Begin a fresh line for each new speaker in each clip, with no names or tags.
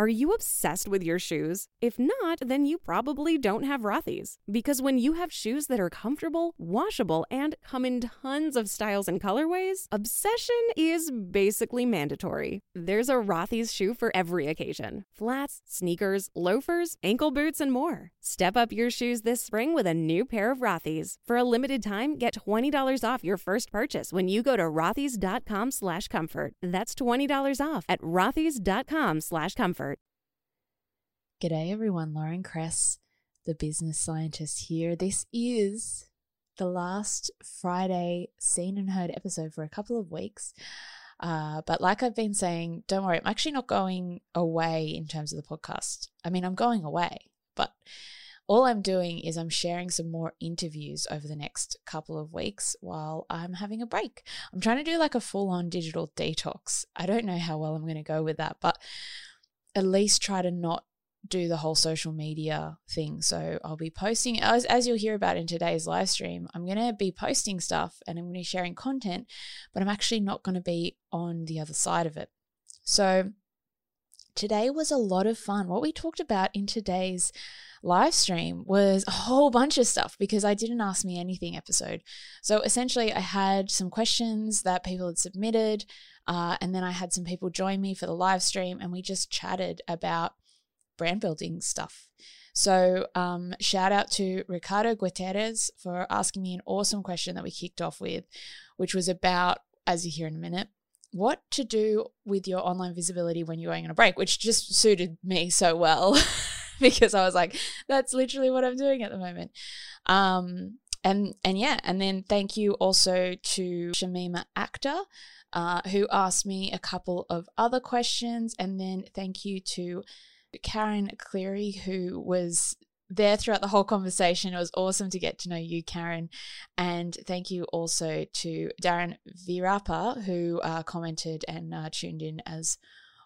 Are you obsessed with your shoes? If not, then you probably don't have Rothy's. Because when you have shoes that are comfortable, washable, and come in tons of styles and colorways, obsession is basically mandatory. There's a Rothy's shoe for every occasion flats, sneakers, loafers, ankle boots, and more. Step up your shoes this spring with a new pair of Rothy's. For a limited time, get $20 off your first purchase when you go to rothys.com slash comfort. That's $20 off at rothys.com slash comfort.
G'day everyone, Lauren Kress, the business scientist here. This is the last Friday seen and heard episode for a couple of weeks. Uh, but like I've been saying, don't worry, I'm actually not going away in terms of the podcast. I mean, I'm going away, but all I'm doing is I'm sharing some more interviews over the next couple of weeks while I'm having a break. I'm trying to do like a full on digital detox. I don't know how well I'm going to go with that, but at least try to not do the whole social media thing. So I'll be posting, as, as you'll hear about in today's live stream, I'm going to be posting stuff and I'm going to be sharing content, but I'm actually not going to be on the other side of it. So today was a lot of fun. What we talked about in today's live stream was a whole bunch of stuff because I didn't ask me anything episode. So essentially, I had some questions that people had submitted, uh, and then I had some people join me for the live stream, and we just chatted about brand building stuff. So, um, shout out to Ricardo Gutierrez for asking me an awesome question that we kicked off with, which was about, as you hear in a minute, what to do with your online visibility when you're going on a break, which just suited me so well. because I was like, that's literally what I'm doing at the moment. Um, and and yeah, and then thank you also to Shamima Akter. Uh, who asked me a couple of other questions, and then thank you to Karen Cleary, who was there throughout the whole conversation. It was awesome to get to know you, Karen. And thank you also to Darren Virapa, who uh, commented and uh, tuned in as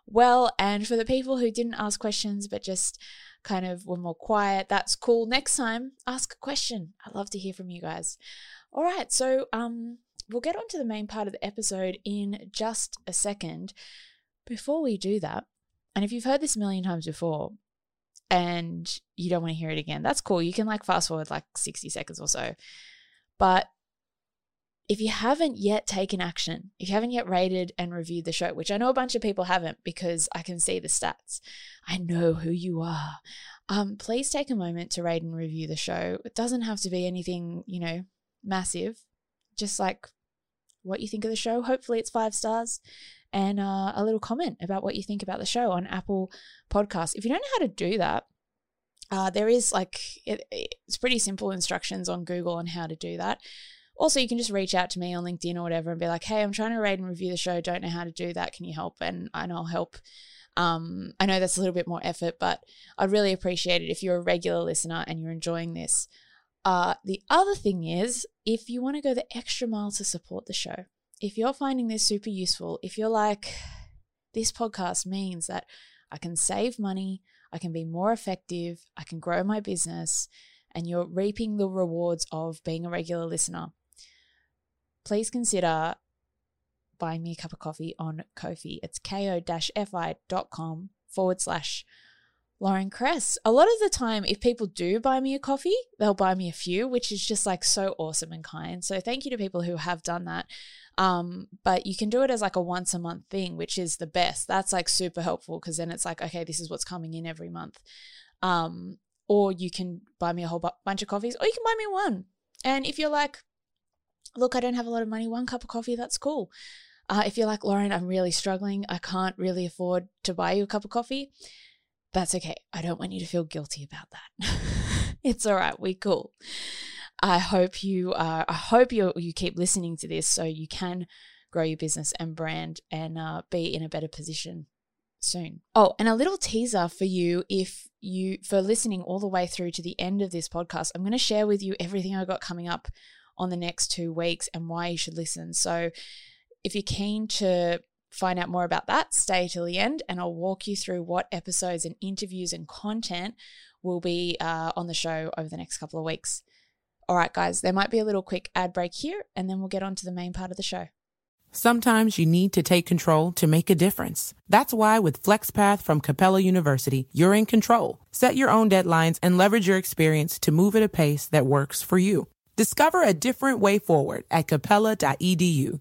well. And for the people who didn't ask questions but just kind of were more quiet, that's cool. Next time, ask a question. I'd love to hear from you guys. All right, so um, we'll get on to the main part of the episode in just a second. Before we do that, and if you've heard this a million times before and you don't want to hear it again, that's cool. You can like fast forward like 60 seconds or so. But if you haven't yet taken action, if you haven't yet rated and reviewed the show, which I know a bunch of people haven't because I can see the stats, I know who you are. Um, please take a moment to rate and review the show. It doesn't have to be anything, you know, massive, just like what you think of the show. Hopefully, it's five stars and uh, a little comment about what you think about the show on Apple Podcasts. If you don't know how to do that, uh, there is like it, it's pretty simple instructions on Google on how to do that. Also, you can just reach out to me on LinkedIn or whatever and be like, hey, I'm trying to rate and review the show. Don't know how to do that. Can you help? And, and I'll help. Um, I know that's a little bit more effort, but I'd really appreciate it if you're a regular listener and you're enjoying this. Uh, the other thing is, if you want to go the extra mile to support the show, if you're finding this super useful, if you're like, this podcast means that I can save money, I can be more effective, I can grow my business, and you're reaping the rewards of being a regular listener, please consider buying me a cup of coffee on Ko-fi. It's ko-fi.com forward slash Lauren Kress. A lot of the time, if people do buy me a coffee, they'll buy me a few, which is just like so awesome and kind. So thank you to people who have done that. Um, but you can do it as like a once a month thing, which is the best. That's like super helpful because then it's like, okay, this is what's coming in every month. Um, or you can buy me a whole bu- bunch of coffees, or you can buy me one. And if you're like, look, I don't have a lot of money, one cup of coffee, that's cool. Uh, if you're like, Lauren, I'm really struggling, I can't really afford to buy you a cup of coffee, that's okay. I don't want you to feel guilty about that. it's all right. We're cool. I hope you uh, I hope you you keep listening to this so you can grow your business and brand and uh, be in a better position soon. Oh, and a little teaser for you if you for listening all the way through to the end of this podcast. I'm going to share with you everything I got coming up on the next two weeks and why you should listen. So if you're keen to find out more about that, stay till the end and I'll walk you through what episodes and interviews and content will be uh, on the show over the next couple of weeks. All right, guys, there might be a little quick ad break here and then we'll get on to the main part of the show.
Sometimes you need to take control to make a difference. That's why with FlexPath from Capella University, you're in control. Set your own deadlines and leverage your experience to move at a pace that works for you. Discover a different way forward at capella.edu.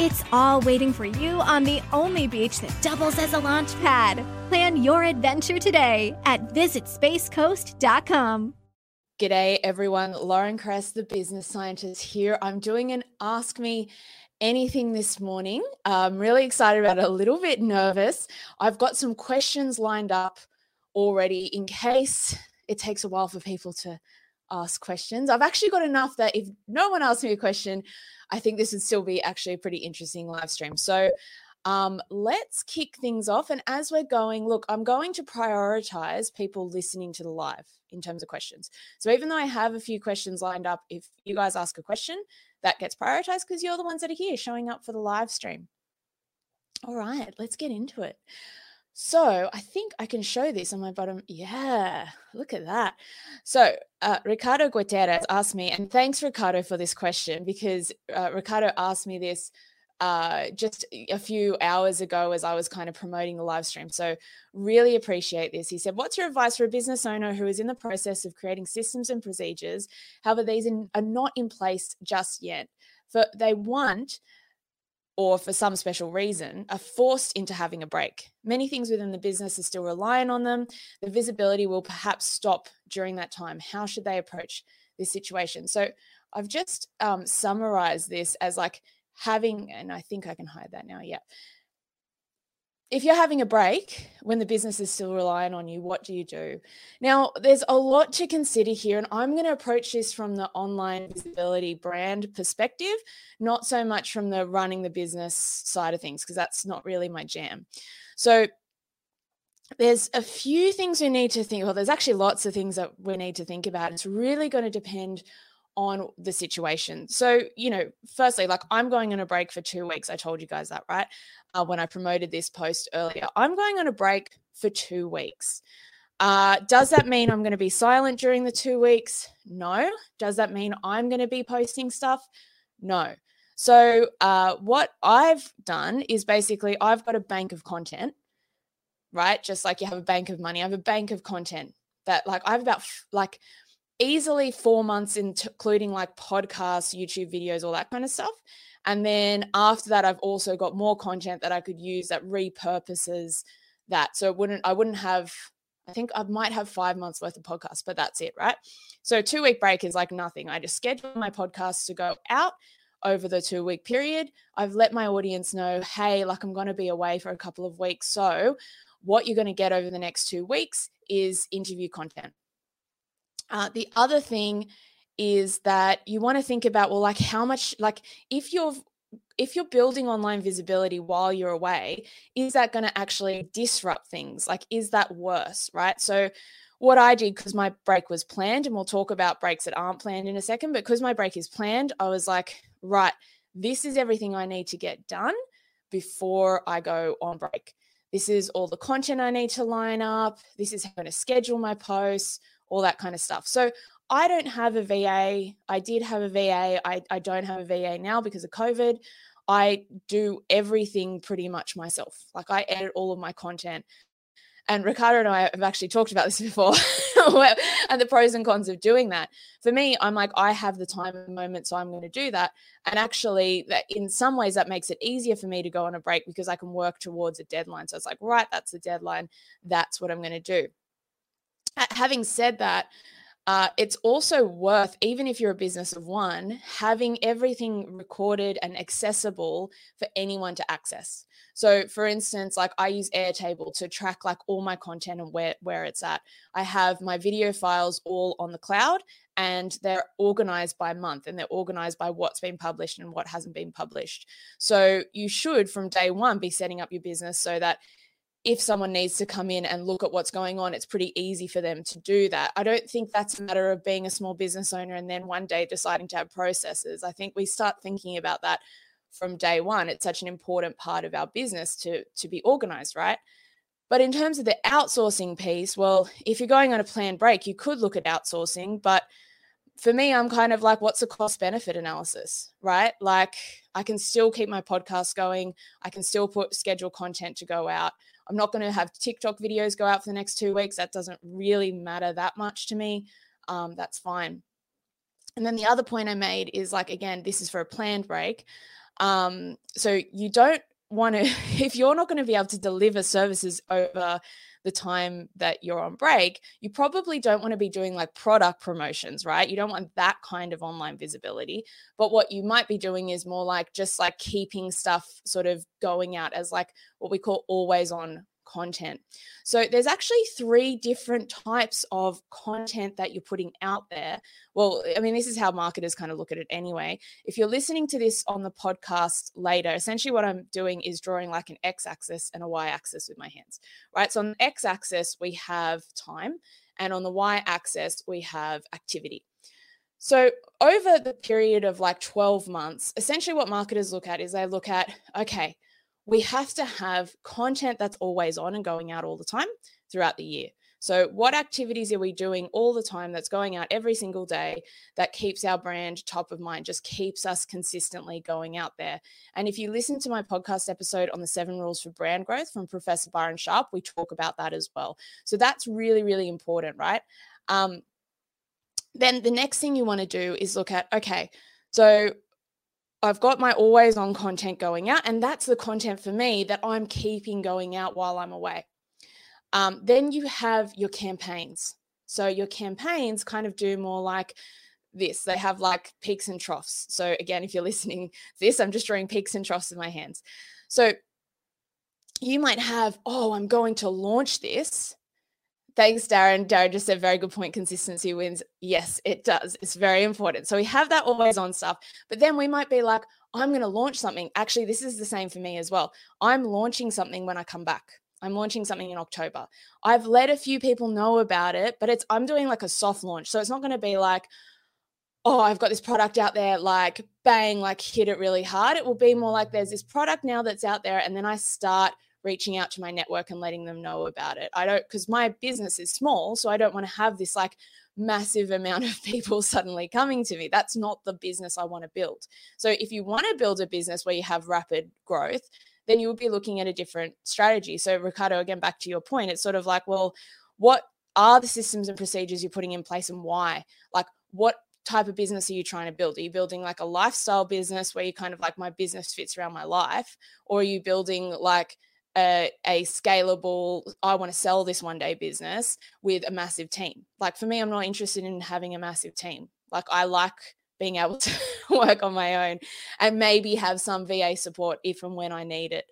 It's all waiting for you on the only beach that doubles as a launch pad. Plan your adventure today at visitspacecoast.com.
G'day, everyone. Lauren Kress, the business scientist here. I'm doing an Ask Me anything this morning. I'm really excited about it, a little bit nervous. I've got some questions lined up already in case it takes a while for people to ask questions. I've actually got enough that if no one asks me a question, I think this would still be actually a pretty interesting live stream. So um, let's kick things off. And as we're going, look, I'm going to prioritize people listening to the live in terms of questions. So even though I have a few questions lined up, if you guys ask a question, that gets prioritized because you're the ones that are here showing up for the live stream. All right, let's get into it. So I think I can show this on my bottom. Yeah, look at that. So uh, Ricardo Gutierrez asked me, and thanks Ricardo for this question because uh, Ricardo asked me this uh, just a few hours ago as I was kind of promoting the live stream. So really appreciate this. He said, "What's your advice for a business owner who is in the process of creating systems and procedures? However, these are not in place just yet. For they want." Or for some special reason, are forced into having a break. Many things within the business are still relying on them. The visibility will perhaps stop during that time. How should they approach this situation? So I've just um, summarized this as like having, and I think I can hide that now. Yeah if you're having a break when the business is still relying on you, what do you do? Now, there's a lot to consider here, and I'm going to approach this from the online visibility brand perspective, not so much from the running the business side of things, because that's not really my jam. So, there's a few things we need to think. Well, there's actually lots of things that we need to think about. It's really going to depend on the situation. So, you know, firstly, like I'm going on a break for two weeks. I told you guys that, right? Uh, when I promoted this post earlier, I'm going on a break for two weeks. Uh, does that mean I'm going to be silent during the two weeks? No. Does that mean I'm going to be posting stuff? No. So, uh, what I've done is basically I've got a bank of content, right? Just like you have a bank of money, I have a bank of content that, like, I have about like easily four months, including like podcasts, YouTube videos, all that kind of stuff. And then after that, I've also got more content that I could use that repurposes that. So it wouldn't, I wouldn't have, I think I might have five months worth of podcasts, but that's it, right? So two week break is like nothing. I just schedule my podcasts to go out over the two week period. I've let my audience know, hey, like I'm going to be away for a couple of weeks. So what you're going to get over the next two weeks is interview content. Uh, the other thing is that you want to think about well like how much like if you're if you're building online visibility while you're away is that going to actually disrupt things like is that worse right so what I did because my break was planned, and we'll talk about breaks that aren't planned in a second, but because my break is planned, I was like, right, this is everything I need to get done before I go on break. This is all the content I need to line up. This is how to schedule my posts all that kind of stuff. So I don't have a VA. I did have a VA. I, I don't have a VA now because of COVID. I do everything pretty much myself. Like I edit all of my content. And Ricardo and I have actually talked about this before and the pros and cons of doing that. For me, I'm like, I have the time and moment, so I'm going to do that. And actually, that in some ways, that makes it easier for me to go on a break because I can work towards a deadline. So it's like, right, that's the deadline. That's what I'm going to do having said that, uh, it's also worth, even if you're a business of one, having everything recorded and accessible for anyone to access. So, for instance, like I use Airtable to track like all my content and where where it's at. I have my video files all on the cloud, and they're organized by month, and they're organized by what's been published and what hasn't been published. So, you should from day one be setting up your business so that if someone needs to come in and look at what's going on, it's pretty easy for them to do that. I don't think that's a matter of being a small business owner and then one day deciding to have processes. I think we start thinking about that from day one. It's such an important part of our business to to be organized, right? But in terms of the outsourcing piece, well, if you're going on a planned break, you could look at outsourcing, but for me, I'm kind of like, what's the cost benefit analysis, right? Like, I can still keep my podcast going. I can still put schedule content to go out. I'm not going to have TikTok videos go out for the next two weeks. That doesn't really matter that much to me. Um, that's fine. And then the other point I made is like, again, this is for a planned break. Um, so you don't want to, if you're not going to be able to deliver services over the time that you're on break, you probably don't want to be doing like product promotions, right? You don't want that kind of online visibility. But what you might be doing is more like just like keeping stuff sort of going out as like what we call always on content. So there's actually three different types of content that you're putting out there. Well, I mean, this is how marketers kind of look at it anyway. If you're listening to this on the podcast later, essentially what I'm doing is drawing like an x axis and a y axis with my hands, right? So on the x axis, we have time, and on the y axis, we have activity. So, over the period of like 12 months, essentially what marketers look at is they look at, okay, we have to have content that's always on and going out all the time throughout the year. So, what activities are we doing all the time that's going out every single day that keeps our brand top of mind, just keeps us consistently going out there? And if you listen to my podcast episode on the seven rules for brand growth from Professor Byron Sharp, we talk about that as well. So, that's really, really important, right? Um, then the next thing you want to do is look at okay, so I've got my always on content going out, and that's the content for me that I'm keeping going out while I'm away. Um, then you have your campaigns. So your campaigns kind of do more like this. They have like peaks and troughs. So again, if you're listening this, I'm just drawing peaks and troughs with my hands. So you might have, oh, I'm going to launch this. Thanks, Darren. Darren just said very good point. Consistency wins. Yes, it does. It's very important. So we have that always on stuff. But then we might be like, I'm going to launch something. Actually, this is the same for me as well. I'm launching something when I come back. I'm launching something in October. I've let a few people know about it, but it's I'm doing like a soft launch. So it's not going to be like, oh, I've got this product out there, like bang, like hit it really hard. It will be more like there's this product now that's out there, and then I start reaching out to my network and letting them know about it. I don't, because my business is small, so I don't want to have this like massive amount of people suddenly coming to me. That's not the business I want to build. So if you want to build a business where you have rapid growth, then you would be looking at a different strategy. So, Ricardo, again, back to your point, it's sort of like, well, what are the systems and procedures you're putting in place and why? Like, what type of business are you trying to build? Are you building like a lifestyle business where you kind of like my business fits around my life? Or are you building like a, a scalable, I want to sell this one day business with a massive team. Like for me, I'm not interested in having a massive team. Like I like being able to work on my own and maybe have some VA support if and when I need it.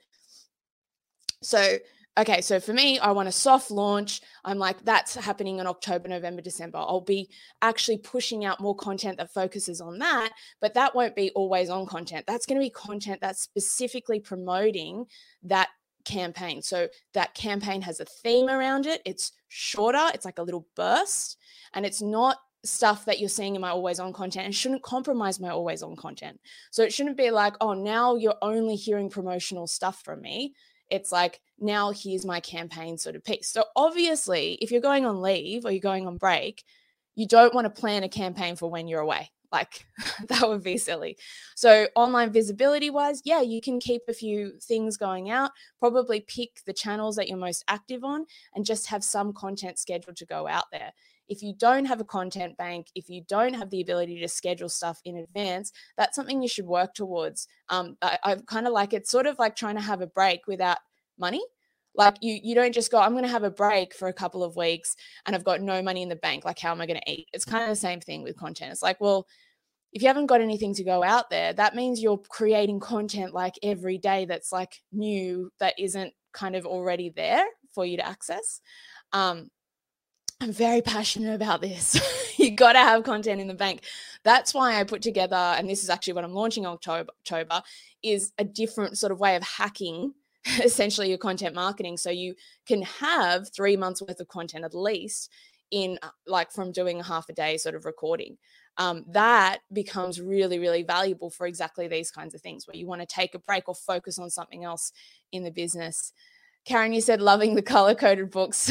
So, okay, so for me, I want a soft launch. I'm like, that's happening in October, November, December. I'll be actually pushing out more content that focuses on that, but that won't be always on content. That's going to be content that's specifically promoting that campaign. So that campaign has a theme around it. It's shorter, it's like a little burst, and it's not stuff that you're seeing in my always on content and shouldn't compromise my always on content. So it shouldn't be like, oh, now you're only hearing promotional stuff from me. It's like, now here's my campaign sort of piece. So obviously, if you're going on leave or you're going on break, you don't want to plan a campaign for when you're away. Like that would be silly. So, online visibility wise, yeah, you can keep a few things going out, probably pick the channels that you're most active on, and just have some content scheduled to go out there. If you don't have a content bank, if you don't have the ability to schedule stuff in advance, that's something you should work towards. Um, I, I kind of like it's sort of like trying to have a break without money like you you don't just go i'm going to have a break for a couple of weeks and i've got no money in the bank like how am i going to eat it's kind of the same thing with content it's like well if you haven't got anything to go out there that means you're creating content like every day that's like new that isn't kind of already there for you to access um I'm very passionate about this. you got to have content in the bank. That's why I put together, and this is actually what I'm launching October, October, is a different sort of way of hacking essentially your content marketing. So you can have three months worth of content at least in uh, like from doing a half a day sort of recording. Um, that becomes really, really valuable for exactly these kinds of things where you want to take a break or focus on something else in the business. Karen, you said loving the color coded books.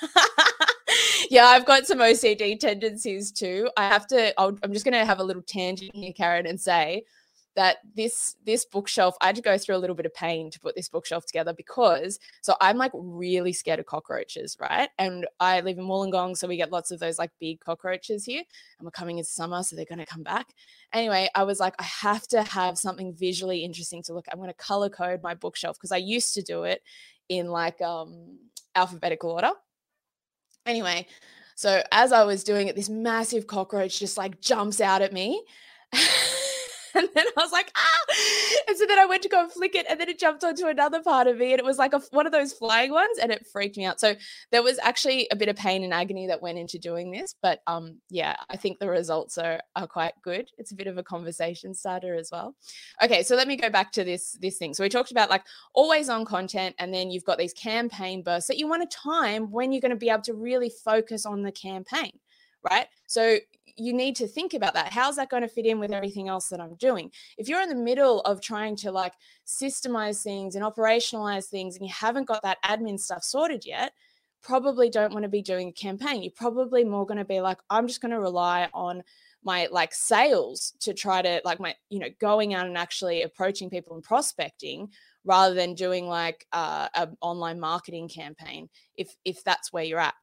yeah, I've got some OCD tendencies too. I have to, i am just going to have a little tangent here, Karen, and say that this this bookshelf i had to go through a little bit of pain to put this bookshelf together because so i'm like really scared of cockroaches right? And i live in wollongong so we get lots of those like big cockroaches here and we're coming into summer so they're going to come back. Anyway i was like i have to have something visually interesting to look i'm going to color code my bookshelf because i used to do it in like um alphabetical order. Anyway so as i was doing it this massive cockroach just like jumps out at me and then I was like, ah. And so then I went to go and flick it, and then it jumped onto another part of me, and it was like a, one of those flying ones, and it freaked me out. So there was actually a bit of pain and agony that went into doing this, but um, yeah, I think the results are are quite good. It's a bit of a conversation starter as well. Okay, so let me go back to this this thing. So we talked about like always on content, and then you've got these campaign bursts that you want a time when you're going to be able to really focus on the campaign right? So you need to think about that. How's that going to fit in with everything else that I'm doing? If you're in the middle of trying to like systemize things and operationalize things and you haven't got that admin stuff sorted yet, probably don't want to be doing a campaign. You're probably more going to be like, I'm just going to rely on my like sales to try to like my, you know, going out and actually approaching people and prospecting rather than doing like uh, an online marketing campaign if if that's where you're at.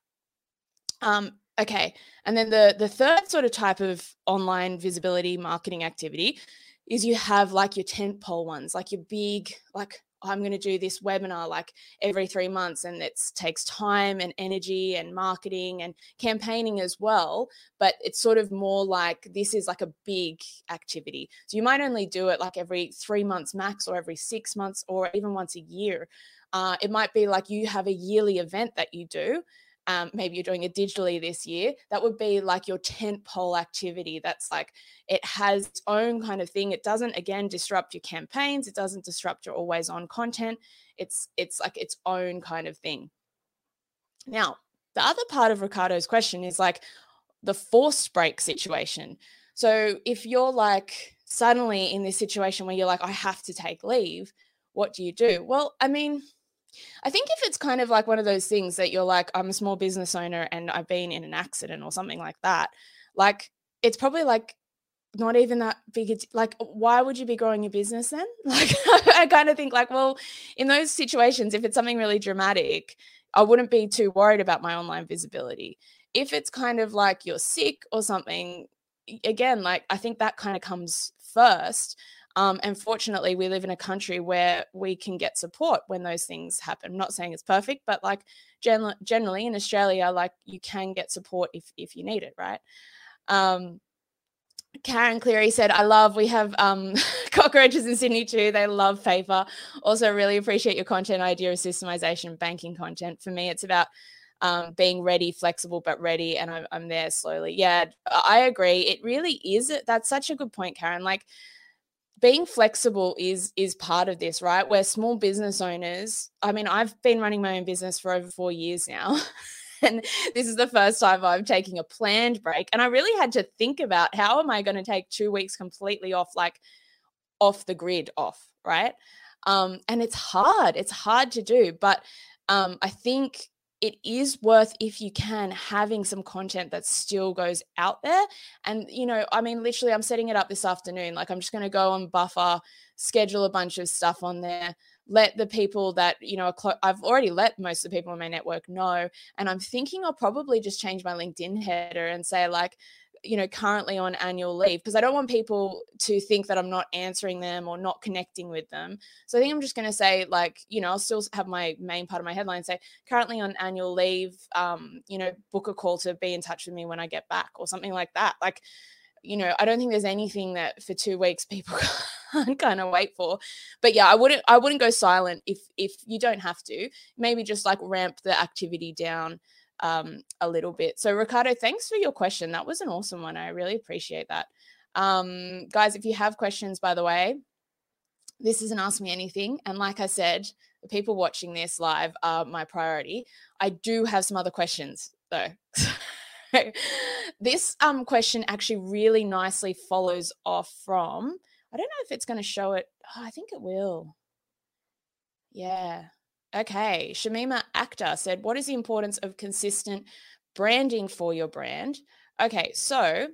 Um, Okay. And then the the third sort of type of online visibility marketing activity is you have like your tent pole ones, like your big, like I'm going to do this webinar like every three months, and it takes time and energy and marketing and campaigning as well. But it's sort of more like this is like a big activity. So you might only do it like every three months max, or every six months, or even once a year. Uh, it might be like you have a yearly event that you do um, maybe you're doing it digitally this year, that would be like your tent pole activity. That's like it has its own kind of thing. It doesn't again disrupt your campaigns. It doesn't disrupt your always on content. It's it's like its own kind of thing. Now, the other part of Ricardo's question is like the forced break situation. So if you're like suddenly in this situation where you're like, I have to take leave, what do you do? Well, I mean, I think if it's kind of like one of those things that you're like, I'm a small business owner and I've been in an accident or something like that, like it's probably like not even that big. Like, why would you be growing your business then? Like, I kind of think like, well, in those situations, if it's something really dramatic, I wouldn't be too worried about my online visibility. If it's kind of like you're sick or something, again, like I think that kind of comes first. Um, and fortunately, we live in a country where we can get support when those things happen. I'm not saying it's perfect, but like gen- generally in Australia, like you can get support if if you need it, right? Um, Karen Cleary said, I love, we have um, cockroaches in Sydney too. They love paper. Also, really appreciate your content idea of systemization banking content. For me, it's about um, being ready, flexible, but ready. And I'm, I'm there slowly. Yeah, I agree. It really is. That's such a good point, Karen. Like, being flexible is is part of this right? We're small business owners. I mean i've been running my own business for over four years now and this is the first time i'm taking a planned break and i really had to think about how am i going to take two weeks completely off like off the grid off right? Um and it's hard it's hard to do but um i think it is worth if you can having some content that still goes out there. And you know i mean literally i'm setting it up this afternoon. Like i'm just going to go on buffer schedule a bunch of stuff on there let the people that you know i've already let most of the people in my network know. And i'm thinking i'll probably just change my linkedin header and say like you know currently on annual leave because i don't want people to think that i'm not answering them or not connecting with them. So i think i'm just going to say like you know i'll still have my main part of my headline say currently on annual leave um you know book a call to be in touch with me when i get back or something like that. Like you know i don't think there's anything that for two weeks people can't kind of wait for. But yeah i wouldn't i wouldn't go silent if if you don't have to. Maybe just like ramp the activity down um, a little bit. So, Ricardo, thanks for your question. That was an awesome one. I really appreciate that. Um, guys, if you have questions, by the way, this isn't Ask Me Anything. And like I said, the people watching this live are my priority. I do have some other questions though. this um, question actually really nicely follows off from, I don't know if it's going to show it. Oh, I think it will. Yeah. Okay. Shamima Akter said, What is the importance of consistent branding for your brand? Okay. So,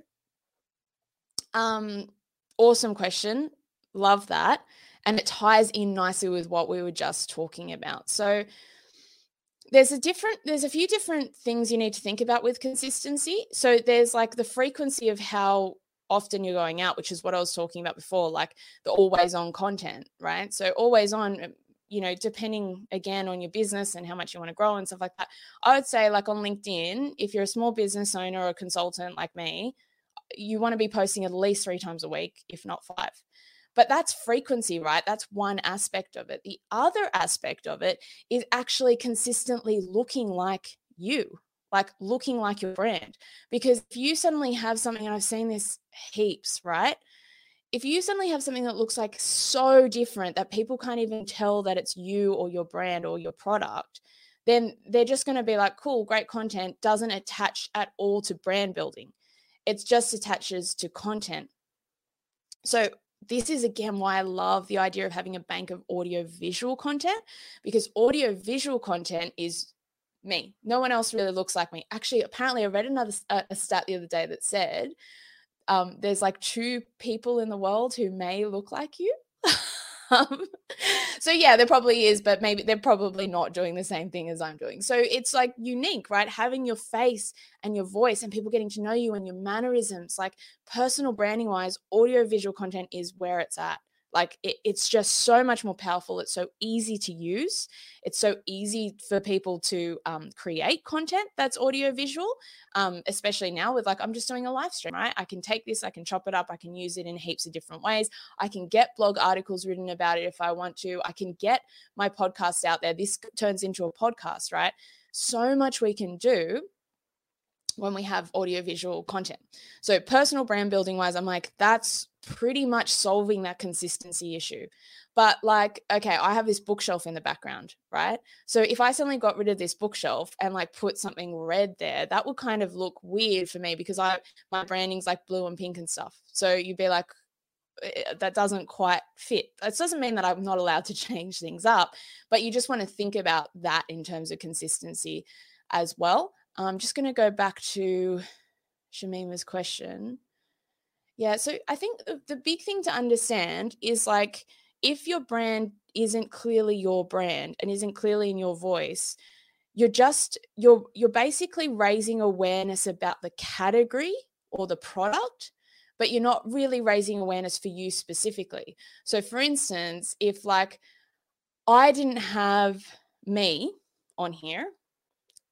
um, awesome question. Love that. And it ties in nicely with what we were just talking about. So, there's a different there's a few different things you need to think about with consistency so there's like the frequency of how often you're going out which is what i was talking about before like the always on content right so always on you know, depending again on your business and how much you want to grow and stuff like that, I would say, like on LinkedIn, if you're a small business owner or a consultant like me, you want to be posting at least three times a week, if not five. But that's frequency, right? That's one aspect of it. The other aspect of it is actually consistently looking like you, like looking like your brand. Because if you suddenly have something, and I've seen this heaps, right? If you suddenly have something that looks like so different that people can't even tell that it's you or your brand or your product, then they're just going to be like, cool, great content doesn't attach at all to brand building. It just attaches to content. So, this is again why I love the idea of having a bank of audio visual content because audio visual content is me. No one else really looks like me. Actually, apparently, I read another a stat the other day that said um, there's like two people in the world who may look like you. um, so yeah, there probably is, but maybe they're probably not doing the same thing as I'm doing. So it's like unique, right? Having your face and your voice and people getting to know you and your mannerisms, like personal branding wise, audio visual content is where it's at. Like it, it's just so much more powerful. It's so easy to use. It's so easy for people to um, create content that's audio visual, um, especially now with like, I'm just doing a live stream, right? I can take this, I can chop it up, I can use it in heaps of different ways. I can get blog articles written about it if I want to. I can get my podcast out there. This turns into a podcast, right? So much we can do when we have audiovisual content. So, personal brand building wise, I'm like, that's pretty much solving that consistency issue. But, like, okay, I have this bookshelf in the background, right? So, if I suddenly got rid of this bookshelf and like put something red there, that would kind of look weird for me because I, my branding's like blue and pink and stuff. So, you'd be like, eh, that doesn't quite fit. That doesn't mean that I'm not allowed to change things up, but you just want to think about that in terms of consistency as well. I'm just going to go back to Shamima's question. Yeah, so I think the big thing to understand is like if your brand isn't clearly your brand and isn't clearly in your voice, you're just you're you're basically raising awareness about the category or the product, but you're not really raising awareness for you specifically. So for instance, if like I didn't have me on here,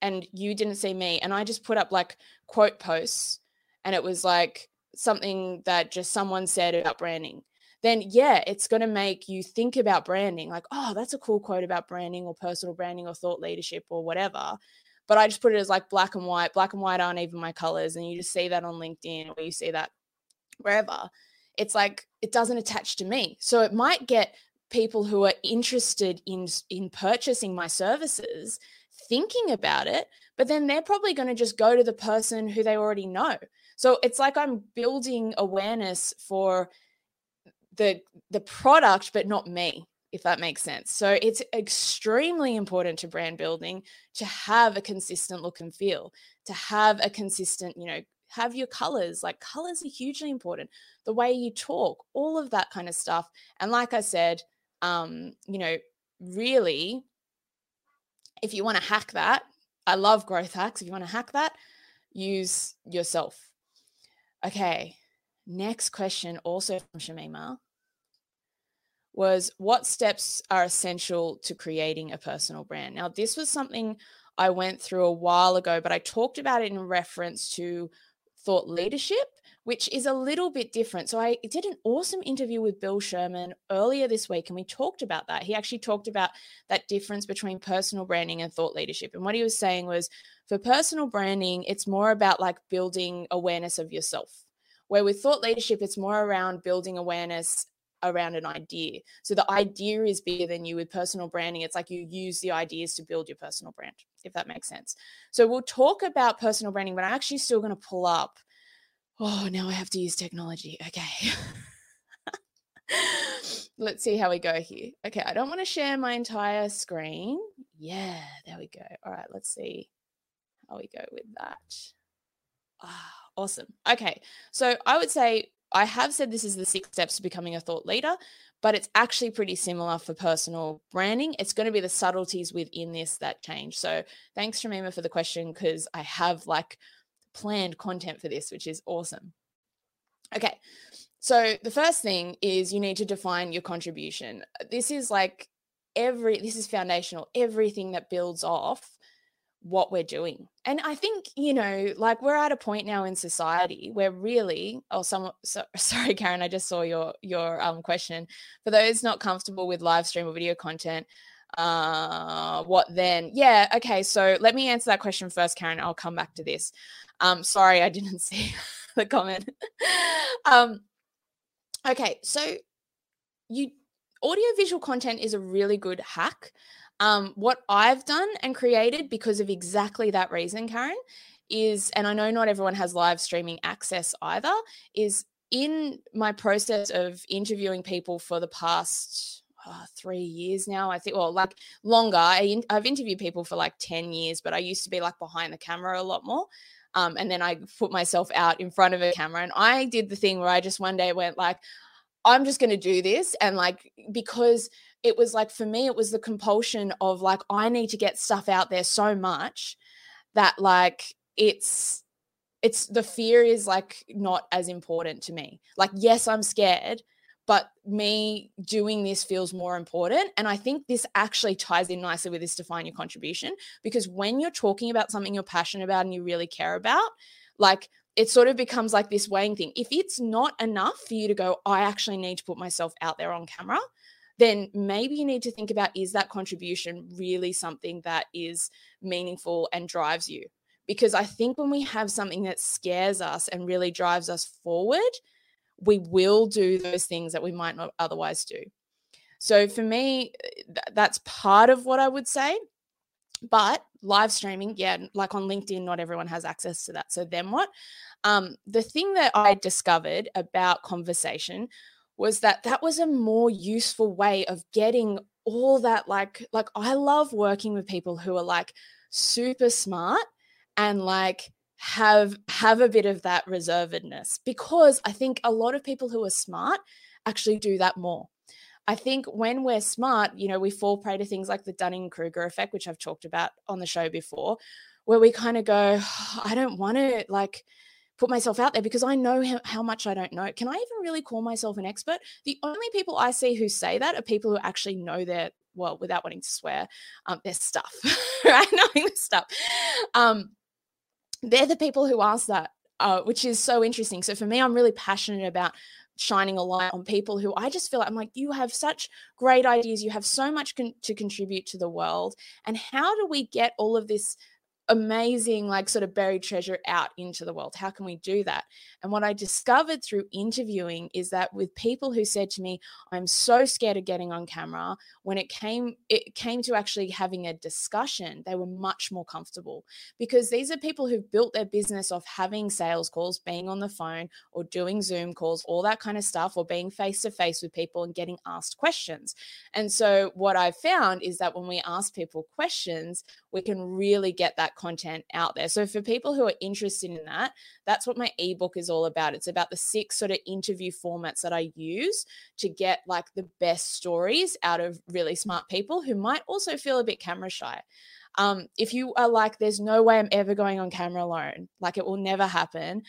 and you didn't see me and I just put up like quote posts and it was like something that just someone said about branding, then yeah, it's going to make you think about branding like, oh, that's a cool quote about branding or personal branding or thought leadership or whatever. But I just put it as like black and white. Black and white aren't even my colors. And you just see that on LinkedIn or you see that wherever. It's like it doesn't attach to me. So it might get people who are interested in in purchasing my services thinking about it, but then they're probably going to just go to the person who they already know. So it's like I'm building awareness for the the product but not me if that makes sense. So it's extremely important to brand building to have a consistent look and feel, to have a consistent, you know, have your colors. Like colors are hugely important. The way you talk, all of that kind of stuff. And like I said, um, you know, really if you want to hack that, I love growth hacks. If you want to hack that, use yourself. Okay. Next question, also from Shamima, was what steps are essential to creating a personal brand? Now, this was something I went through a while ago, but I talked about it in reference to thought leadership which is a little bit different. So I did an awesome interview with Bill Sherman earlier this week, and we talked about that. He actually talked about that difference between personal branding and thought leadership. And what he was saying was for personal branding, it's more about like building awareness of yourself. Where with thought leadership, it's more around building awareness around an idea. So the idea is bigger than you with personal branding. It's like you use the ideas to build your personal brand, if that makes sense. So we'll talk about personal branding, but I'm actually still going to pull up. Oh, now I have to use technology. Okay. Let's see how we go here. Okay, I don't want to share my entire screen. Yeah, there we go. All right, let's see how we go with that. Ah, awesome. Okay, so I would say I have said this is the six steps to becoming a thought leader, but it's actually pretty similar for personal branding. It's going to be the subtleties within this that change. So thanks, Shamima, for the question because I have like planned content for this, which is awesome. Okay, so the first thing is you need to define your contribution. This is like every this is foundational. Everything that builds off what we're doing. And I think, you know, like we're at a point now in society where really, oh, some, so, sorry, Karen, I just saw your, your um, question. For those not comfortable with live stream or video content, uh, what then? Yeah, okay. So let me answer that question first, Karen. I'll come back to this. Um, sorry, I didn't see the comment. um, Okay, so you audio visual content is a really good hack. Um, what I've done and created because of exactly that reason, Karen, is, and I know not everyone has live streaming access either, is in my process of interviewing people for the past oh, three years now, I think, well, like longer. I I've interviewed people for like 10 years, but I used to be like behind the camera a lot more. Um, and then I put myself out in front of a camera. And I did the thing where I just one day went like, I'm just going to do this. And like, because it was like, for me, it was the compulsion of like, I need to get stuff out there so much that like it's, it's the fear is like not as important to me. Like, yes, I'm scared, but me doing this feels more important. And I think this actually ties in nicely with this define your contribution because when you're talking about something you're passionate about and you really care about, like it sort of becomes like this weighing thing. If it's not enough for you to go, I actually need to put myself out there on camera, then maybe you need to think about is that contribution really something that is meaningful and drives you? Because I think when we have something that scares us and really drives us forward, we will do those things that we might not otherwise do. So for me, th- that's part of what I would say. But live streaming, yeah, like on LinkedIn, not everyone has access to that. So then what? Um, the thing that I discovered about conversation was that that was a more useful way of getting all that like like I love working with people who are like super smart and like have have a bit of that reservedness because I think a lot of people who are smart actually do that more. I think when we're smart, you know, we fall prey to things like the Dunning Kruger effect, which I've talked about on the show before, where we kind of go, oh, I don't want to like put myself out there because I know how, how, much I don't know. Can I even really call myself an expert? The only people I see who say that are people who actually know their, well, without wanting to swear, um, their stuff, right? Knowing the stuff. Um, they're the people who ask that, uh, which is so interesting. So for me, I'm really passionate about shining a light on people who I just feel like I'm like, you have such great ideas. You have so much con- to contribute to the world. And how do we get all of this amazing like sort of buried treasure out into the world. How can we do that? And what i discovered through interviewing is that with people who said to me i'm so scared of getting on camera when it came it came to actually having a discussion they were much more comfortable. Because these are people who've built their business off having sales calls being on the phone or doing zoom calls all that kind of stuff or being face to face with people and getting asked questions. And so what i've found is that when we ask people questions we can really get that content out there. So for people who are interested in that, that's what my ebook is all about. It's about the six sort of interview formats that I use to get like the best stories out of really smart people who might also feel a bit camera shy. Um, if you are like, there's no way I'm ever going on camera alone, like it will never happen.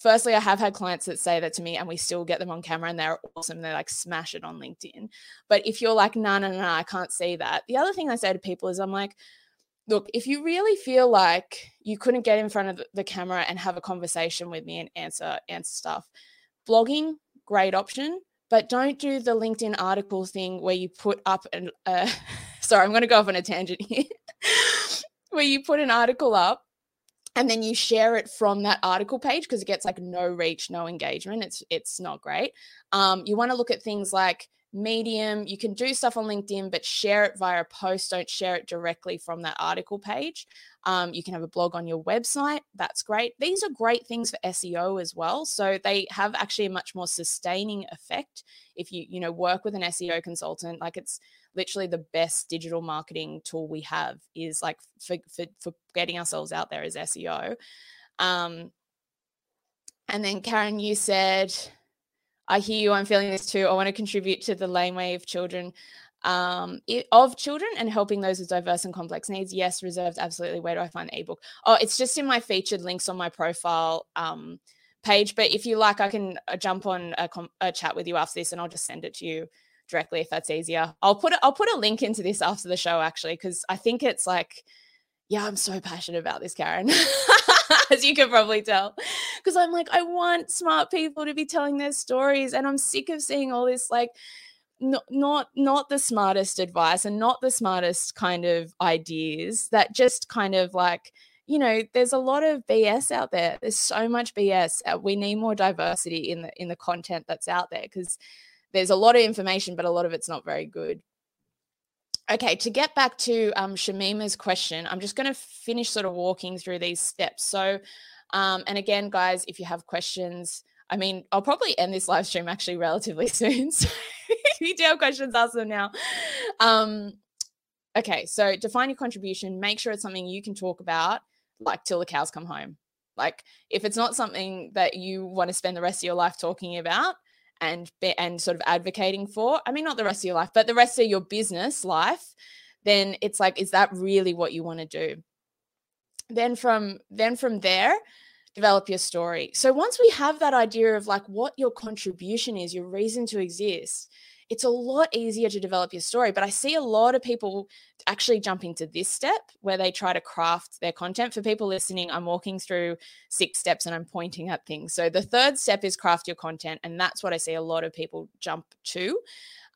Firstly, I have had clients that say that to me, and we still get them on camera, and they're awesome. They like smash it on LinkedIn. But if you're like, no, no, no, I can't see that. The other thing I say to people is, I'm like, look, if you really feel like you couldn't get in front of the camera and have a conversation with me and answer answer stuff, blogging great option, but don't do the LinkedIn article thing where you put up an uh, sorry, I'm going to go off on a tangent here. where you put an article up and then you share it from that article page because it gets like no reach no engagement it's it's not great um, you want to look at things like medium. You can do stuff on linkedin but share it via a post. Don't share it directly from that article page. Um, you can have a blog on your website. That's great. These are great things for seo as well. So they have actually a much more sustaining effect if you you know work with an seo consultant. Like it's literally the best digital marketing tool we have is like for, for, for getting ourselves out there as SEO. Um, and then Karen, you said, I hear you, I'm feeling this too. I want to contribute to the laneway of children. Um, it, of children and helping those with diverse and complex needs. Yes, reserved, absolutely. Where do I find the ebook? Oh, it's just in my featured links on my profile um, page. But if you like, I can uh, jump on a, a, chat with you after this, and I'll just send it to you directly if that's easier. I'll put I'll put a link into this after the show actually because I think it's like yeah, I'm so passionate about this, Karen. As you can probably tell. Because I'm like, I want smart people to be telling their stories. And I'm sick of seeing all this like not not not the smartest advice and not the smartest kind of ideas that just kind of like you know there's a lot of bs out there there's so much bs uh, we need more diversity in the in the content that's out there because there's a lot of information, but a lot of it's not very good. Okay, to get back to um, Shamima's question, I'm just going to finish sort of walking through these steps. So, um, and again, guys, if you have questions, I mean, I'll probably end this live stream actually relatively soon. So if you do have questions, ask them now. Um, okay, so define your contribution. Make sure it's something you can talk about, like till the cows come home. Like if it's not something that you want to spend the rest of your life talking about, and and sort of advocating for i mean not the rest of your life but the rest of your business life then it's like is that really what you want to do? Then from then from there develop your story. So once we have that idea of like what your contribution is your reason to exist it's a lot easier to develop your story. But I see a lot of people actually jumping to this step where they try to craft their content. For people listening, I'm walking through six steps and I'm pointing at things. So the third step is craft your content. And that's what I see a lot of people jump to.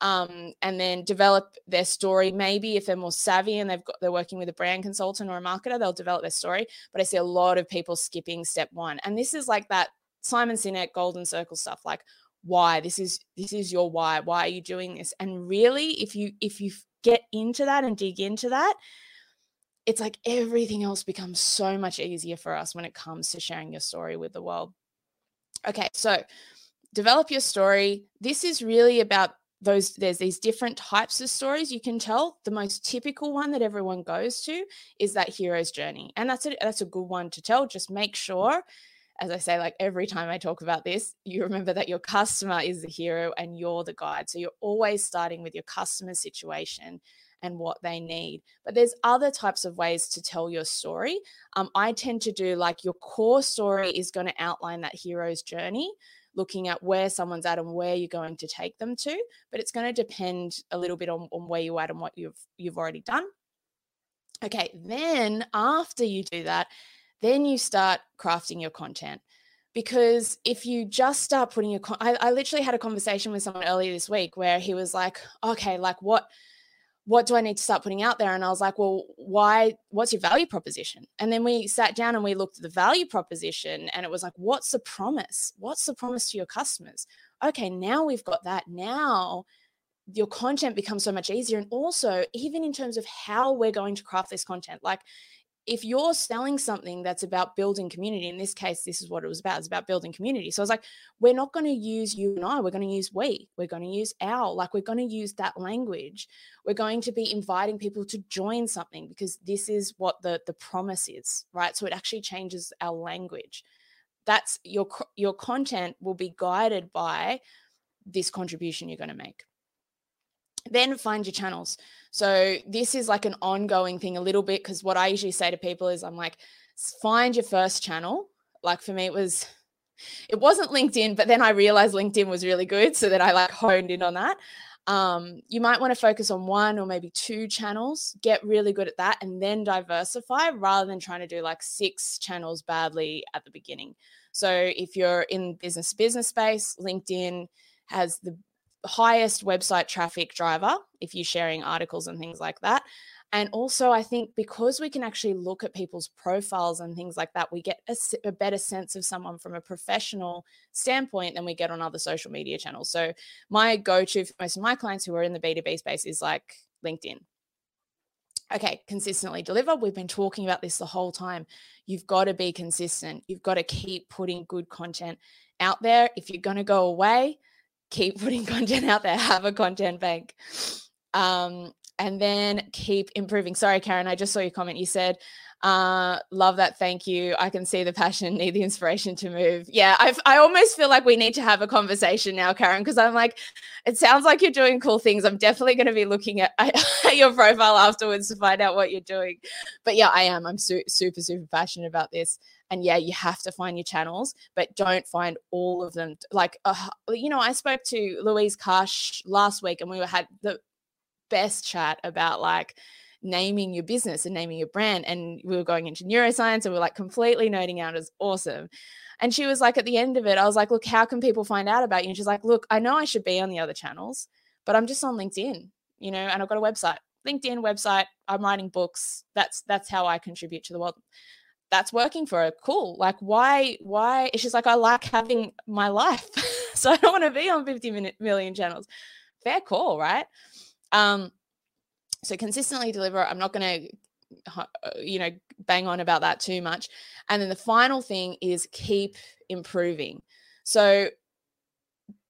Um, and then develop their story. Maybe if they're more savvy and they've got they're working with a brand consultant or a marketer, they'll develop their story. But I see a lot of people skipping step one. And this is like that Simon Sinek golden circle stuff. Like, why this is this is your why why are you doing this? And really if you if you get into that and dig into that it's like everything else becomes so much easier for us when it comes to sharing your story with the world. Okay so develop your story. This is really about those there's these different types of stories you can tell. The most typical one that everyone goes to is that hero's journey and that's a that's a good one to tell. Just make sure as I say, like every time I talk about this, you remember that your customer is the hero and you're the guide. So you're always starting with your customer situation and what they need. But there's other types of ways to tell your story. Um, I tend to do like your core story is going to outline that hero's journey, looking at where someone's at and where you're going to take them to. But it's going to depend a little bit on, on where you're at and what you've you've already done. Okay, then after you do that, then you start crafting your content. Because if you just start putting your con- I, I literally had a conversation with someone earlier this week where he was like okay like what what do i need to start putting out there? And i was like well why what's your value proposition? And then we sat down and we looked at the value proposition and it was like what's the promise? What's the promise to your customers? Okay now we've got that. Now your content becomes so much easier. And also even in terms of how we're going to craft this content like if you're selling something that's about building community, in this case, this is what it was about, it's about building community. So I was like, we're not going to use you and I, we're going to use we, we're going to use our, like we're going to use that language. We're going to be inviting people to join something because this is what the the promise is, right? So it actually changes our language. That's your your content will be guided by this contribution you're going to make. Then find your channels. So this is like an ongoing thing a little bit because what I usually say to people is I'm like, find your first channel. Like for me, it was it wasn't LinkedIn, but then I realized LinkedIn was really good. So then I like honed in on that. Um, you might want to focus on one or maybe two channels, get really good at that, and then diversify rather than trying to do like six channels badly at the beginning. So if you're in business business space, LinkedIn has the highest website traffic driver if you're sharing articles and things like that. And also, I think because we can actually look at people's profiles and things like that, we get a, a, better sense of someone from a professional standpoint than we get on other social media channels. So, my go to for most of my clients who are in the B2B space is like LinkedIn. Okay, consistently deliver. We've been talking about this the whole time. You've got to be consistent. You've got to keep putting good content out there. If you're going to go away, keep putting content out there. Have a content bank. Um, and then keep improving. Sorry, Karen, I just saw your comment. You said, uh, love that. Thank you. I can see the passion, need the inspiration to move. Yeah, i I almost feel like we need to have a conversation now, Karen, because I'm like, it sounds like you're doing cool things. I'm definitely going to be looking at, at, your profile afterwards to find out what you're doing. But yeah, I am. I'm su- super, super passionate about this. And yeah, you have to find your channels, but don't find all of them. Like, uh, you know, I spoke to Louise Karsh last week and we were had the best chat about like naming your business and naming your brand. And we were going into neuroscience and we are like completely nerding out. It awesome. And she was like, at the end of it, I was like, look, how can people find out about you? And she's like, look, I know I should be on the other channels, but I'm just on LinkedIn, you know, and I've got a website, LinkedIn website. I'm writing books. That's that's how I contribute to the world. That's working for her. Cool. Like, why? Why? She's like, I like having my life, so I don't want to be on 50 million channels. Fair call, right? Um, so consistently deliver. I'm not going to, uh, you know, bang on about that too much. And then the final thing is keep improving. So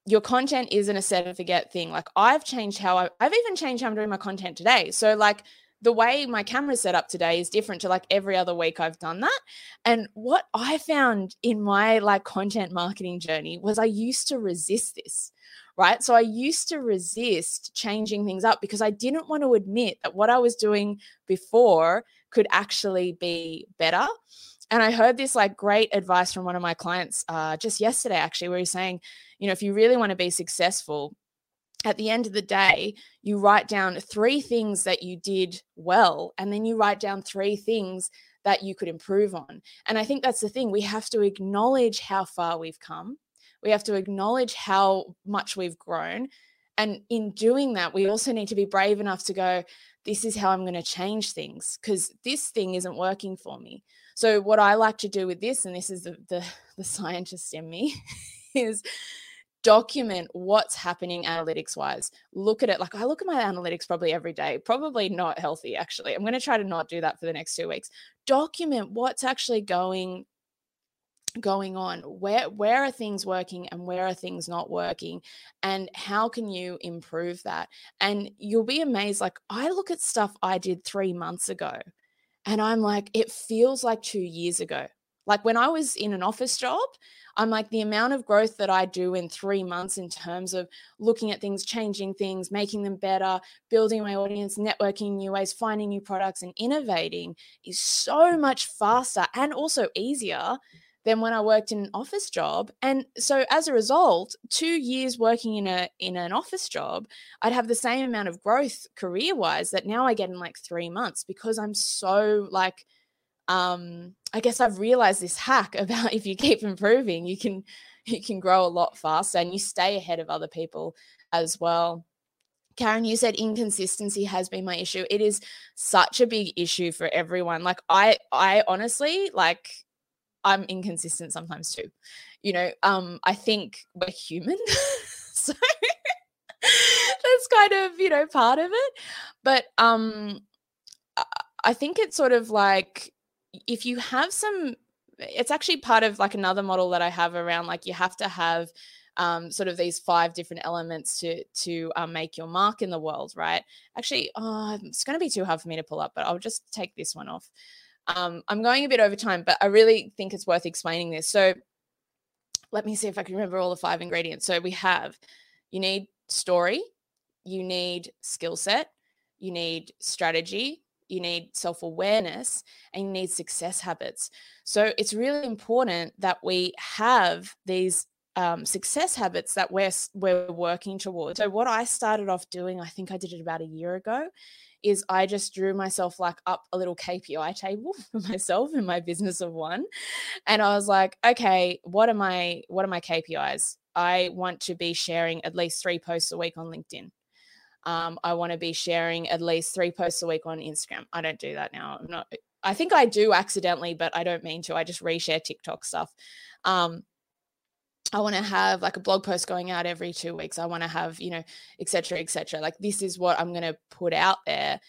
your content isn't a set and forget thing. Like I've changed how I, I've even changed how I'm doing my content today. So like the way my camera's set up today is different to like every other week I've done that. And what I found in my like content marketing journey was I used to resist this right? So I used to resist changing things up because I didn't want to admit that what I was doing before could actually be better. And I heard this like great advice from one of my clients uh, just yesterday, actually, where he's saying, you know, if you really want to be successful, at the end of the day, you write down three things that you did well, and then you write down three things that you could improve on. And I think that's the thing. We have to acknowledge how far we've come we have to acknowledge how much we've grown. And in doing that, we also need to be brave enough to go, this is how I'm going to change things because this thing isn't working for me. So, what I like to do with this, and this is the, the, the scientist in me, is document what's happening analytics wise. Look at it. Like I look at my analytics probably every day, probably not healthy, actually. I'm going to try to not do that for the next two weeks. Document what's actually going going on where where are things working and where are things not working and how can you improve that and you'll be amazed like i look at stuff i did 3 months ago and i'm like it feels like 2 years ago like when i was in an office job i'm like the amount of growth that i do in 3 months in terms of looking at things changing things making them better building my audience networking new ways finding new products and innovating is so much faster and also easier than when I worked in an office job. And so as a result, 2 years working in a in an office job, I'd have the same amount of growth career-wise that now I get in like 3 months because I'm so like um I guess I've realized this hack about if you keep improving, you can you can grow a lot faster and you stay ahead of other people as well. Karen, you said inconsistency has been my issue. It is such a big issue for everyone. Like I I honestly like I'm inconsistent sometimes too. You know, um, I think we're human. so that's kind of, you know, part of it. But um I think it's sort of like if you have some it's actually part of like another model that I have around like you have to have um, sort of these five different elements to to um, make your mark in the world, right? Actually, oh, it's going to be too hard for me to pull up, but I'll just take this one off. Um, I'm going a bit over time, but I really think it's worth explaining this. So let me see if I can remember all the five ingredients. So we have you need story, you need skill set, you need strategy, you need self awareness, and you need success habits. So it's really important that we have these um, success habits that we're we're working towards. So what I started off doing, I think I did it about a year ago, is I just drew myself like up a little KPI table for myself in my business of one. And I was like, okay, what are my what are my KPIs? I want to be sharing at least three posts a week on LinkedIn. Um, I want to be sharing at least three posts a week on Instagram. I don't do that now. I'm not. I think I do accidentally, but I don't mean to. I just reshare TikTok stuff. Um, I want to have like a blog post going out every two weeks. I want to have, you know, etc. etc. Like this is what I'm going to put out there.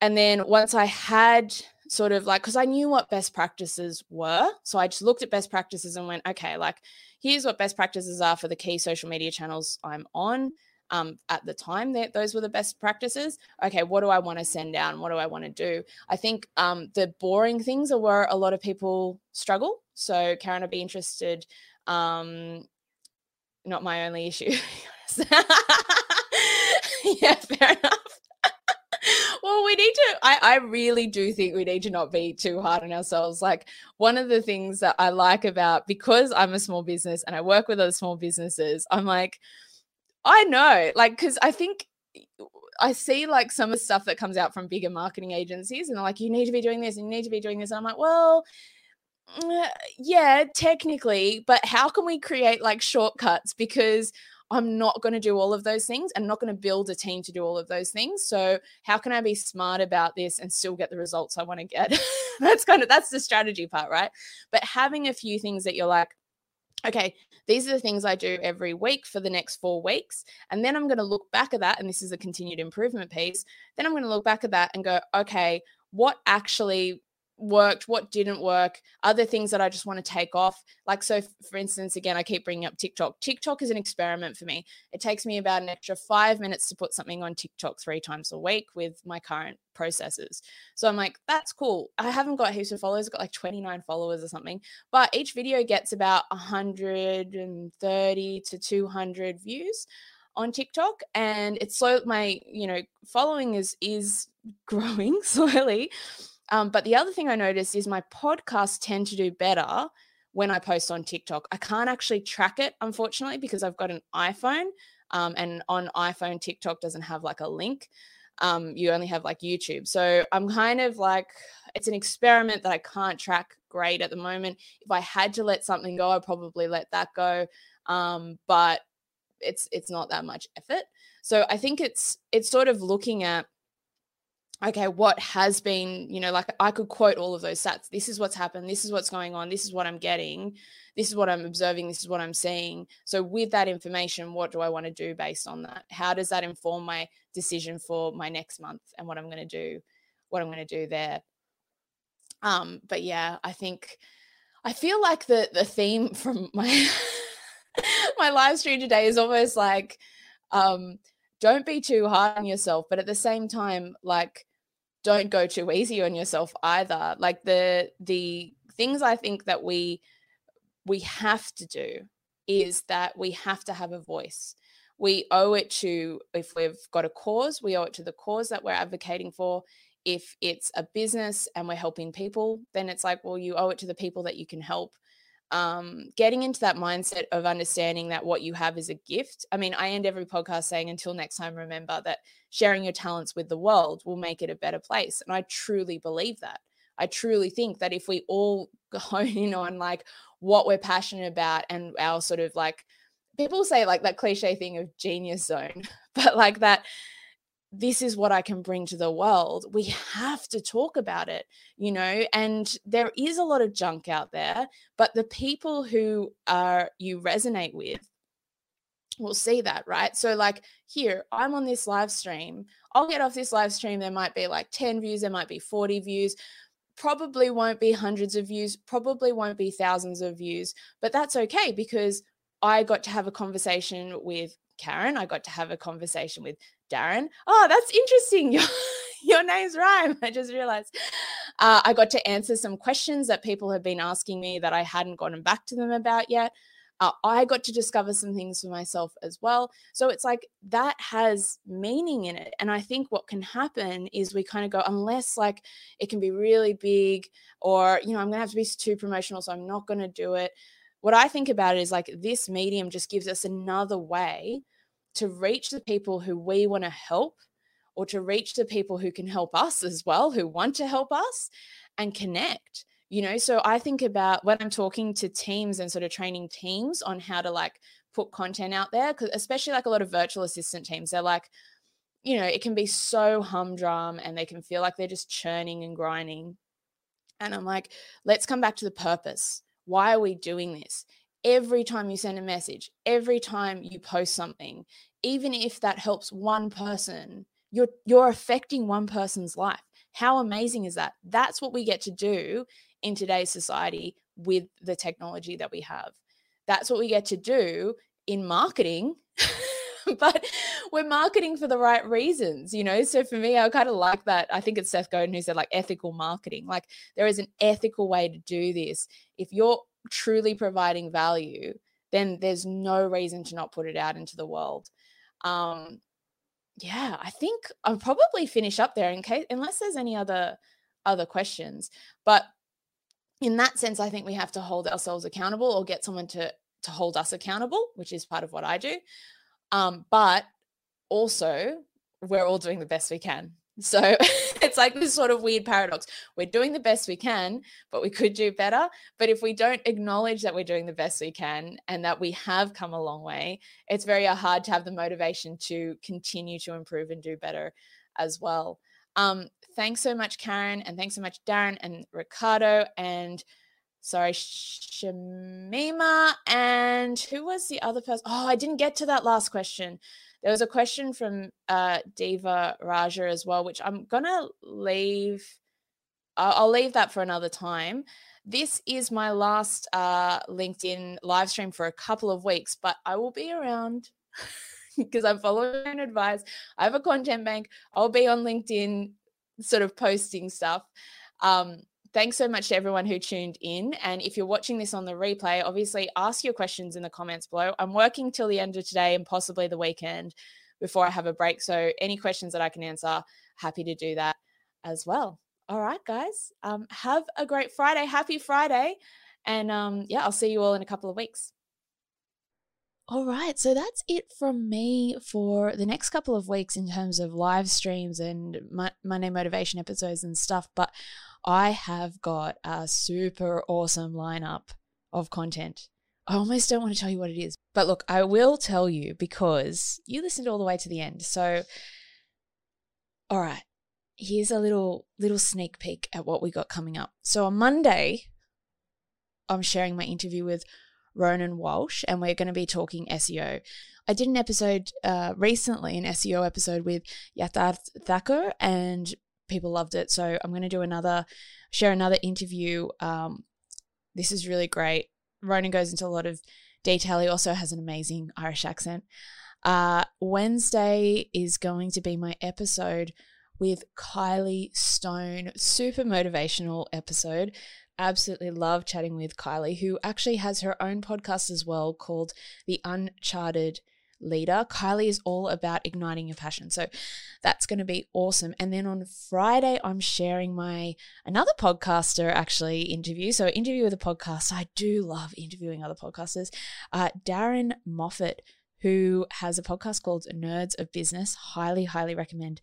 And then once I had sort of like, because I knew what best practices were. So I just looked at best practices and went, okay, like here's what best practices are for the key social media channels I'm on. Um, at the time that those were the best practices. Okay, what do I want to send down? What do I want to do? I think um, the boring things are where a lot of people struggle. So, Karen, I'd be interested. Um, not my only issue. yeah, fair enough well, we need to, I, I really do think we need to not be too hard on ourselves. Like, one of the things that I like about because I'm a small business and I work with other small businesses, I'm like, I know, like, because I think I see like some of the stuff that comes out from bigger marketing agencies, and they're like, you need to be doing this and you need to be doing this. And I'm like, well, mm, yeah, technically, but how can we create like shortcuts? Because I'm not going to do all of those things and not going to build a team to do all of those things. So, how can I be smart about this and still get the results I want to get? that's kind of that's the strategy part, right? But having a few things that you're like, okay, these are the things I do every week for the next four weeks. And then I'm going to look back at that. And this is a continued improvement piece. Then I'm going to look back at that and go, okay, what actually worked, what didn't work, other things that I just want to take off. Like, so for instance, again, I keep bringing up TikTok. TikTok is an experiment for me. It takes me about an extra five minutes to put something on TikTok three times a week with my current processes. So I'm like, that's cool. I haven't got heaps of followers, I've got like 29 followers or something, but each video gets about 130 to 200 views on TikTok and it's slow my you know following is is growing slowly um, but the other thing I noticed is my podcasts tend to do better when I post on TikTok. I can't actually track it, unfortunately, because I've got an iPhone. Um, and on iPhone, TikTok doesn't have like a link. Um, you only have like YouTube. So I'm kind of like, it's an experiment that I can't track great at the moment. If I had to let something go, I'd probably let that go. Um, but it's it's not that much effort. So I think it's it's sort of looking at okay, what has been, you know, like I could quote all of those stats. This is what's happened. This is what's going on. This is what I'm getting. This is what I'm observing. This is what I'm seeing. So, with that information, what do I want to do based on that? How does that inform my decision for my next month and what I'm going to do, what I'm going to do there? Um, but yeah, I think I feel like the the theme from my my live stream today is almost like um don't be too hard on yourself, but at the same time, like don't go too easy on yourself either. Like the the things i think that we we have to do is that we have to have a voice. We owe it to if we've got a cause we owe it to the cause that we're advocating for. If it's a business and we're helping people then it's like well you owe it to the people that you can help um, getting into that mindset of understanding that what you have is a gift. I mean, I end every podcast saying, until next time, remember that sharing your talents with the world will make it a better place. And I truly believe that. I truly think that if we all hone in on like what we're passionate about and our sort of like, people say like that cliche thing of genius zone, but like that this is what I can bring to the world. We have to talk about it, you know, and there is a lot of junk out there, but the people who are you resonate with will see that, right? So like here, I'm on this live stream. I'll get off this live stream there might be like 10 views, there might be 40 views, probably won't be hundreds of views, probably won't be thousands of views, but that's okay because I got to have a conversation with Karen. I got to have a conversation with Darren. Oh, that's interesting. Your, your name's rhyme. I just realized. Uh, I got to answer some questions that people have been asking me that I hadn't gotten back to them about yet. Uh, I got to discover some things for myself as well. So it's like that has meaning in it. And I think what can happen is we kind of go, unless like it can be really big or, you know, I'm going to have to be too promotional, so I'm not going to do it. What I think about it is like this medium just gives us another way to reach the people who we want to help or to reach the people who can help us as well, who want to help us and connect. You know, so I think about when I'm talking to teams and sort of training teams on how to like put content out there, because especially like a lot of virtual assistant teams, they're like,
you know, it can be so humdrum and they can feel like they're just churning and grinding. And I'm like, let's come back to the purpose. Why are we doing this? Every time you send a message, every time you post something, even if that helps one person, you're you're affecting one person's life. How amazing is that? That's what we get to do in today's society with the technology that we have. That's what we get to do in marketing but we're marketing for the right reasons, you know. So for me, I kind of like that. I think it's Seth Godin who said like ethical marketing. Like there is an ethical way to do this. If you're truly providing value, then there's no reason to not put it out into the world. Um, yeah, I think I'll probably finish up there in case unless there's any other other questions. But in that sense, I think we have to hold ourselves accountable or get someone to to hold us accountable, which is part of what I do. Um, but also, we're all doing the best we can. So it's like this sort of weird paradox. We're doing the best we can, but we could do better. But if we don't acknowledge that we're doing the best we can and that we have come a long way, it's very hard to have the motivation to continue to improve and do better as well. Um, thanks so much, Karen, and thanks so much, Darren and Ricardo, and sorry, Shamima. And who was the other person? Oh, I didn't get to that last question. There was a question from uh, Diva Raja as well, which I'm going to leave. I'll, I'll leave that for another time. This is my last uh, LinkedIn live stream for a couple of weeks, but I will be around because I'm following advice. I have a content bank. I'll be on LinkedIn, sort of posting stuff. Um, thanks so much to everyone who tuned in. And if you're watching this on the replay, obviously ask your questions in the comments below. I'm working till the end of today and possibly the weekend before I have a break. So any questions that I can answer, happy to do that as well. All right, guys. Um, have a great Friday. Happy Friday. And um, yeah, I'll see you all in a couple of weeks.
All right, so that's it from me for the next couple of weeks in terms of live streams and Monday motivation episodes and stuff. But I have got a super awesome lineup of content. I almost don't want to tell you what it is, but look, I will tell you because you listened all the way to the end. So, all right, here's a little little sneak peek at what we got coming up. So on Monday, I'm sharing my interview with Ronan Walsh, and we're going to be talking SEO. I did an episode uh, recently, an SEO episode with Yatharth Thakur, and people loved it. So I'm going to do another, share another interview. Um, this is really great. Ronan goes into a lot of detail. He also has an amazing Irish accent. Uh, Wednesday is going to be my episode with Kylie Stone. Super motivational episode. Absolutely love chatting with Kylie, who actually has her own podcast as well called The Uncharted leader. Kylie is all about igniting your passion. So that's going to be awesome. And then on Friday, I'm sharing my another podcaster actually interview. So interview with a podcast. I do love interviewing other podcasters. Uh, Darren Moffat, who has a podcast called Nerds of Business. Highly, highly recommend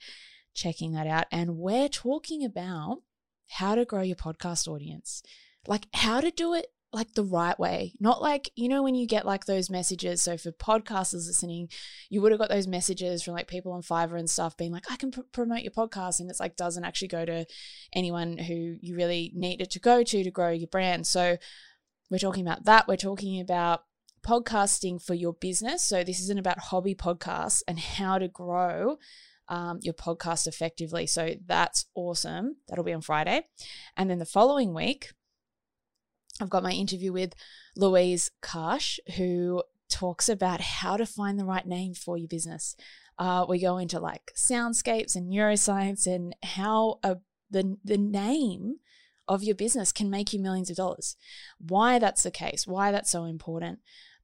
checking that out. And we're talking about how to grow your podcast audience, like how to do it like the right way, not like, you know, when you get like those messages. So for podcasters listening, you would have got those messages from like people on Fiverr and stuff being like, I can pr- promote your podcast. And it's like, doesn't actually go to anyone who you really need it to go to to grow your brand. So we're talking about that. We're talking about podcasting for your business. So this isn't about hobby podcasts and how to grow um, your podcast effectively. So that's awesome. That'll be on Friday. And then the following week, I've got my interview with Louise Karsh, who talks about how to find the right name for your business. Uh, we go into like soundscapes and neuroscience and how a, the, the name of your business can make you millions of dollars. Why that's the case, why that's so important.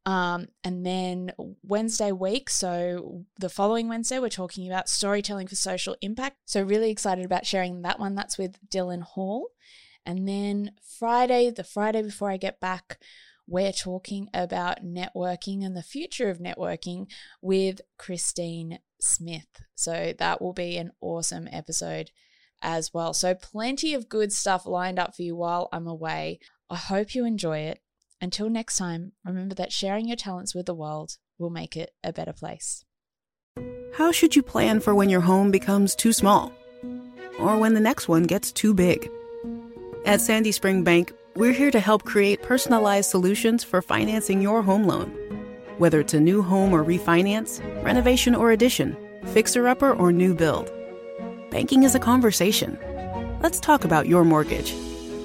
Um, and then Wednesday week, so the following Wednesday, we're talking about storytelling for social impact. So, really excited about sharing that one. That's with Dylan Hall. And then Friday, the Friday before I get back, we're talking about networking and the future of networking with Christine Smith. So that will be an awesome episode as well. So, plenty of good stuff lined up for you while I'm away. I hope you enjoy it. Until next time, remember that sharing your talents with the world will make it a better place.
How should you plan for when your home becomes too small? Or when the next one gets too big? At Sandy Spring Bank, we're here to help create personalized solutions for financing your home loan. Whether it's a new home or refinance, renovation or addition, fixer upper or new build. Banking is a conversation. Let's talk about your mortgage.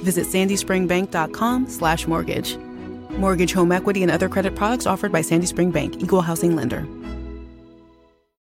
Visit sandyspringbank.com/mortgage. Mortgage, home equity, and other credit products offered by Sandy Spring Bank, Equal Housing Lender.